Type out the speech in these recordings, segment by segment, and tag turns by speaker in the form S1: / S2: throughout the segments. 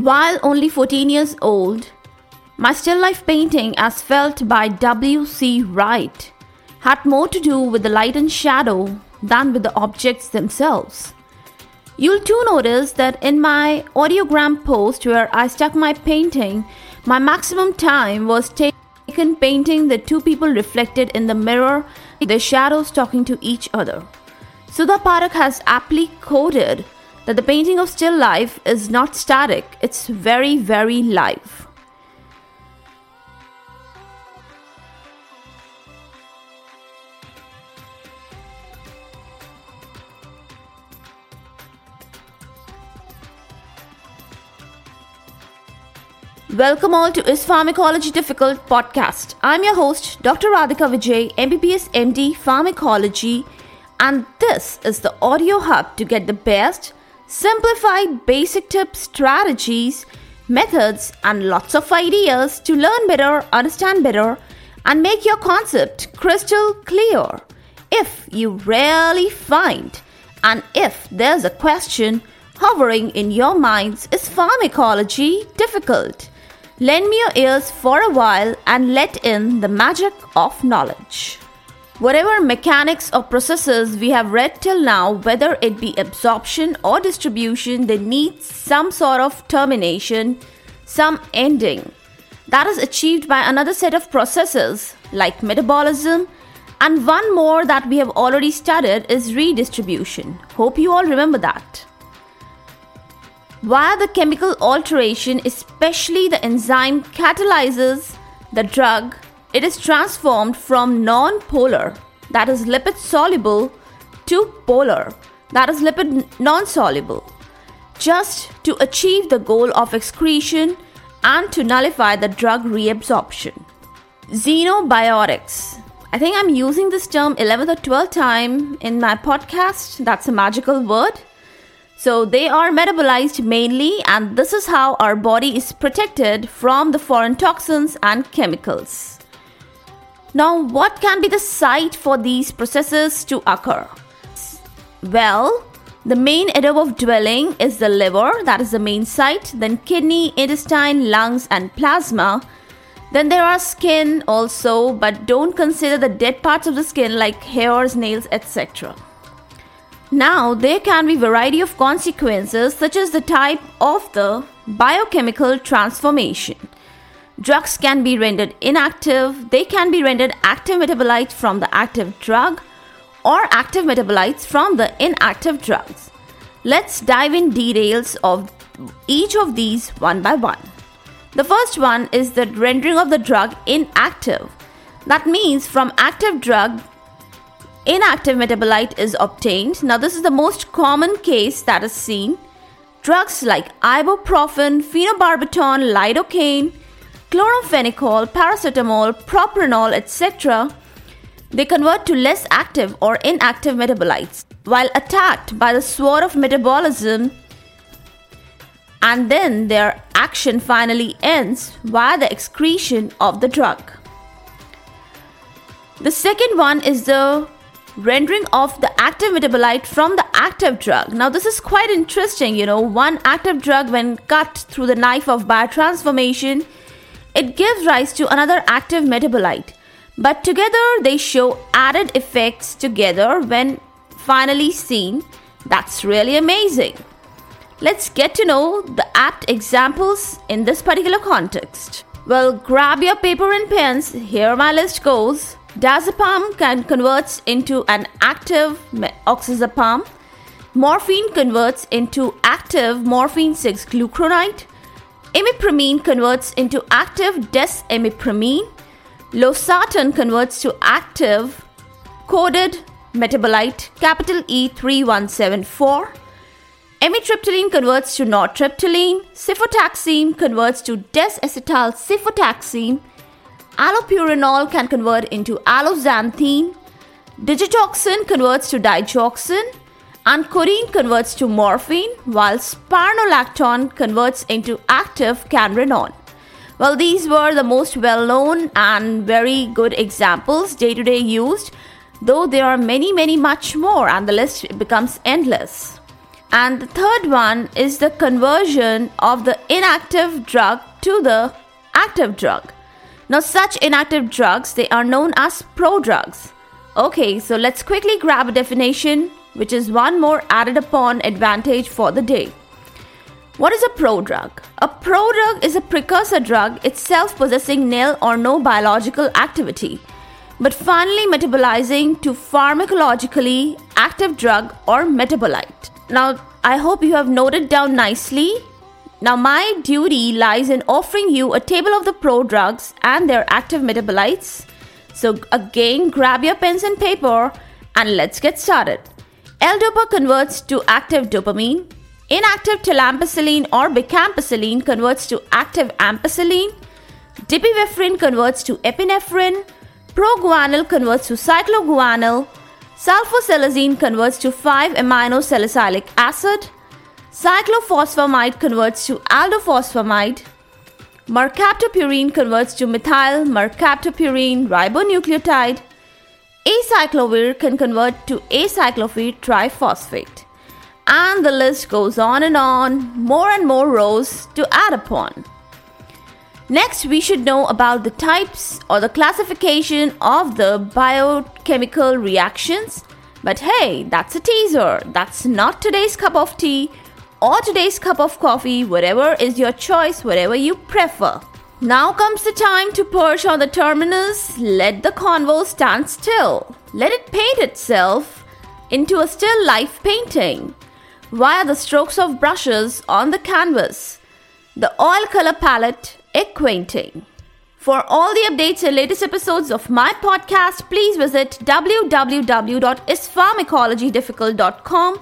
S1: While only 14 years old, my still life painting, as felt by W.C. Wright, had more to do with the light and shadow than with the objects themselves. You'll too notice that in my audiogram post where I stuck my painting, my maximum time was taken painting the two people reflected in the mirror, their shadows talking to each other. Sudha Parak has aptly quoted that the painting of still life is not static, it's very, very live. Welcome all to Is Pharmacology Difficult podcast. I'm your host, Dr. Radhika Vijay, MBBS MD Pharmacology, and this is the audio hub to get the best, simplified basic tips, strategies, methods, and lots of ideas to learn better, understand better, and make your concept crystal clear. If you really find, and if there's a question hovering in your minds, is pharmacology difficult? Lend me your ears for a while and let in the magic of knowledge. Whatever mechanics or processes we have read till now, whether it be absorption or distribution, they need some sort of termination, some ending. That is achieved by another set of processes like metabolism, and one more that we have already studied is redistribution. Hope you all remember that. Via the chemical alteration, especially the enzyme catalyzes the drug, it is transformed from non polar, that is lipid soluble, to polar, that is lipid non soluble, just to achieve the goal of excretion and to nullify the drug reabsorption. Xenobiotics. I think I'm using this term 11th or 12th time in my podcast. That's a magical word. So they are metabolized mainly, and this is how our body is protected from the foreign toxins and chemicals. Now, what can be the site for these processes to occur? Well, the main area of dwelling is the liver, that is the main site, then kidney, intestine, lungs, and plasma. Then there are skin also, but don't consider the dead parts of the skin like hairs, nails, etc. Now, there can be variety of consequences such as the type of the biochemical transformation. Drugs can be rendered inactive, they can be rendered active metabolites from the active drug or active metabolites from the inactive drugs. Let's dive in details of each of these one by one. The first one is the rendering of the drug inactive. That means from active drug inactive metabolite is obtained. Now, this is the most common case that is seen. Drugs like ibuprofen, phenobarbital, lidocaine, chloramphenicol, paracetamol, propranolol, etc., they convert to less active or inactive metabolites while attacked by the sword of metabolism, and then their action finally ends via the excretion of the drug. The second one is the rendering of the active metabolite from the active drug. Now, this is quite interesting. You know, one active drug, when cut through the knife of biotransformation, it gives rise to another active metabolite. But together, they show added effects together when finally seen. That's really amazing. Let's get to know the apt examples in this particular context. Well, grab your paper and pens. Here my list goes. Diazepam can converts into an active oxazepam. Morphine converts into active morphine 6 glucuronide. Imipramine converts into active desimipramine. Losartan converts to active coded metabolite capital E3174. Amitriptyline converts to nortriptyline. Cefotaxime converts to desacetyl cefotaxime. Allopurinol can convert into alloxanthine. Digitoxin converts to digoxin. And codeine converts to morphine, while spironolactone converts into active canrenone. Well, these were the most well known and very good examples day to day used, though there are many, many much more, and the list becomes endless. And the third one is the conversion of the inactive drug to the active drug. Now, such inactive drugs, they are known as prodrugs. Okay, so let's quickly grab a definition, which is one more added upon advantage for the day. What is a prodrug? A prodrug is a precursor drug itself possessing nil or no biological activity, but finally metabolizing to pharmacologically active drug or metabolite. Now, I hope you have noted down nicely. Now, my duty lies in offering you a table of the prodrugs and their active metabolites. So, again, grab your pens and paper and let's get started. L-DOPA converts to active dopamine. Inactive talampicillin or bacampicillin converts to active ampicillin. Dipivefrin converts to epinephrine. Proguanil converts to cycloguanil. Sulfasalazine converts to 5-aminosalicylic acid. Cyclophosphamide converts to aldophosphamide. Mercaptopurine converts to methyl mercaptopurine ribonucleotide. Acyclovir can convert to acyclovir triphosphate. And the list goes on and on, more and more rows to add upon. Next, we should know about the types or the classification of the biochemical reactions. But hey, that's a teaser. That's not today's cup of tea or today's cup of coffee, whatever is your choice, whatever you prefer. Now comes the time to perch on the terminus. Let the convo stand still. Let it paint itself into a still life painting via the strokes of brushes on the canvas. The oil color palette acquainting. For all the updates and latest episodes of my podcast, please visit www.ispharmacologydifficult.com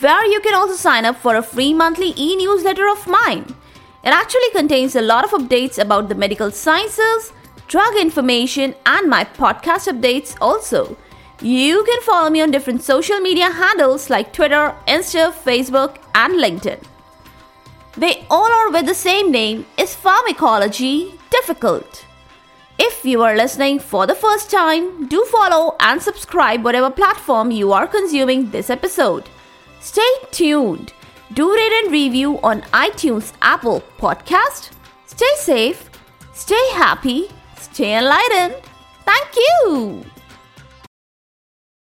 S1: where you can also sign up for a free monthly e-newsletter of mine. It actually contains a lot of updates about the medical sciences, drug information, and my podcast updates also. You can follow me on different social media handles like Twitter, Insta, Facebook, and LinkedIn. They all are with the same name is pharmacology difficult. If you are listening for the first time, do follow and subscribe whatever platform you are consuming this episode. Stay tuned. Do rate and review on iTunes, Apple Podcast. Stay safe, stay happy, stay enlightened. Thank you.